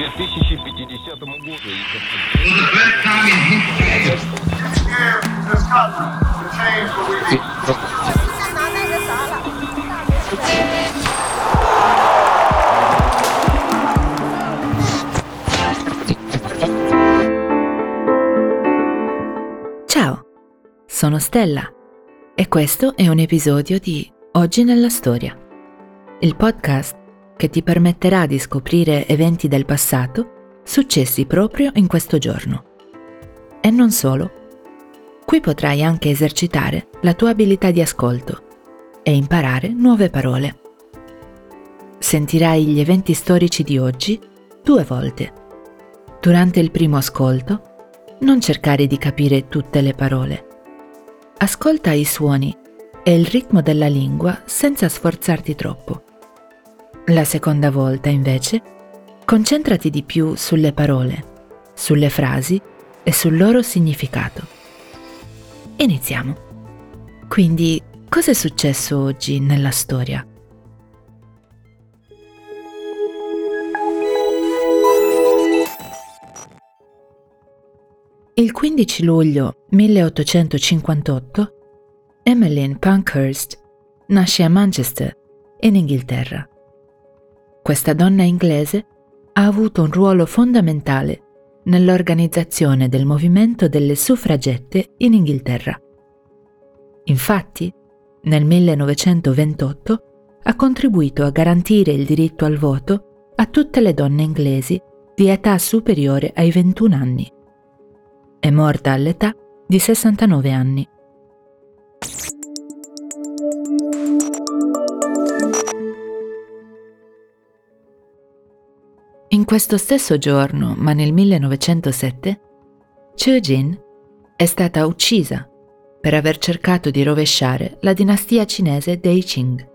2050 году. Ciao, sono Stella e questo è un episodio di Oggi nella storia, il podcast che ti permetterà di scoprire eventi del passato successi proprio in questo giorno. E non solo. Qui potrai anche esercitare la tua abilità di ascolto e imparare nuove parole. Sentirai gli eventi storici di oggi due volte. Durante il primo ascolto, non cercare di capire tutte le parole. Ascolta i suoni e il ritmo della lingua senza sforzarti troppo. La seconda volta, invece, concentrati di più sulle parole, sulle frasi e sul loro significato. Iniziamo. Quindi, cosa è successo oggi nella storia? Il 15 luglio 1858 Emmeline Pankhurst nasce a Manchester, in Inghilterra. Questa donna inglese ha avuto un ruolo fondamentale nell'organizzazione del movimento delle suffragette in Inghilterra. Infatti, nel 1928 ha contribuito a garantire il diritto al voto a tutte le donne inglesi di età superiore ai 21 anni. È morta all'età di 69 anni. In questo stesso giorno, ma nel 1907, Chu Jin è stata uccisa per aver cercato di rovesciare la dinastia cinese dei Qing.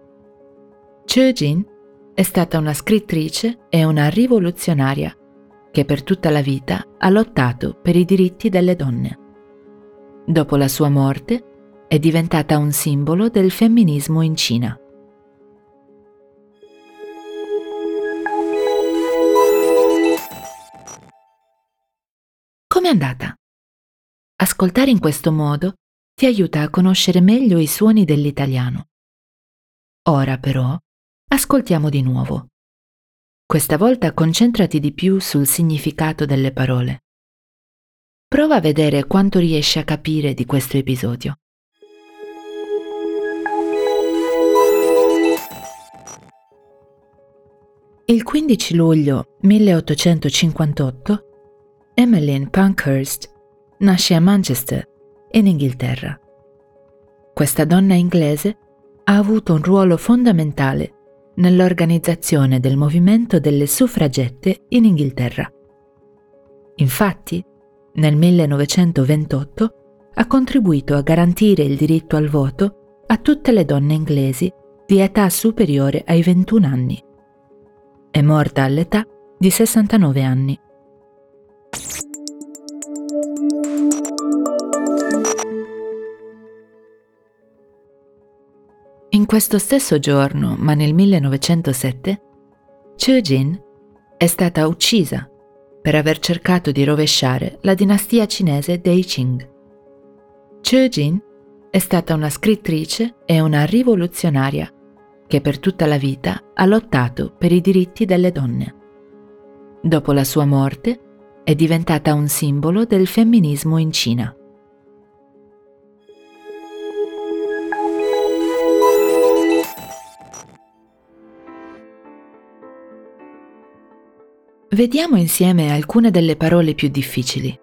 Chu Jin è stata una scrittrice e una rivoluzionaria che per tutta la vita ha lottato per i diritti delle donne. Dopo la sua morte è diventata un simbolo del femminismo in Cina. Com'è andata? Ascoltare in questo modo ti aiuta a conoscere meglio i suoni dell'italiano. Ora però ascoltiamo di nuovo. Questa volta concentrati di più sul significato delle parole. Prova a vedere quanto riesci a capire di questo episodio. Il 15 luglio 1858 Emmeline Pankhurst nasce a Manchester, in Inghilterra. Questa donna inglese ha avuto un ruolo fondamentale nell'organizzazione del movimento delle suffragette in Inghilterra. Infatti, nel 1928 ha contribuito a garantire il diritto al voto a tutte le donne inglesi di età superiore ai 21 anni. È morta all'età di 69 anni. Questo stesso giorno, ma nel 1907, Chu Jin è stata uccisa per aver cercato di rovesciare la dinastia cinese dei Qing. Chu Jin è stata una scrittrice e una rivoluzionaria che per tutta la vita ha lottato per i diritti delle donne. Dopo la sua morte è diventata un simbolo del femminismo in Cina. Vediamo insieme alcune delle parole più difficili.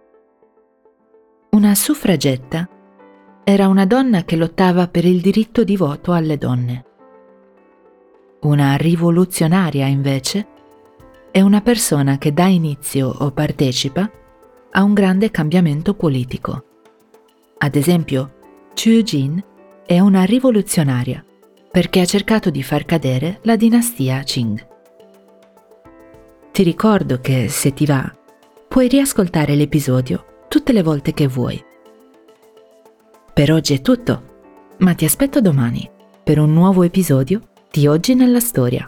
Una suffragetta era una donna che lottava per il diritto di voto alle donne. Una rivoluzionaria, invece, è una persona che dà inizio o partecipa a un grande cambiamento politico. Ad esempio, Chu Jin è una rivoluzionaria perché ha cercato di far cadere la dinastia Qing. Ti ricordo che, se ti va, puoi riascoltare l'episodio tutte le volte che vuoi. Per oggi è tutto, ma ti aspetto domani per un nuovo episodio di Oggi nella Storia.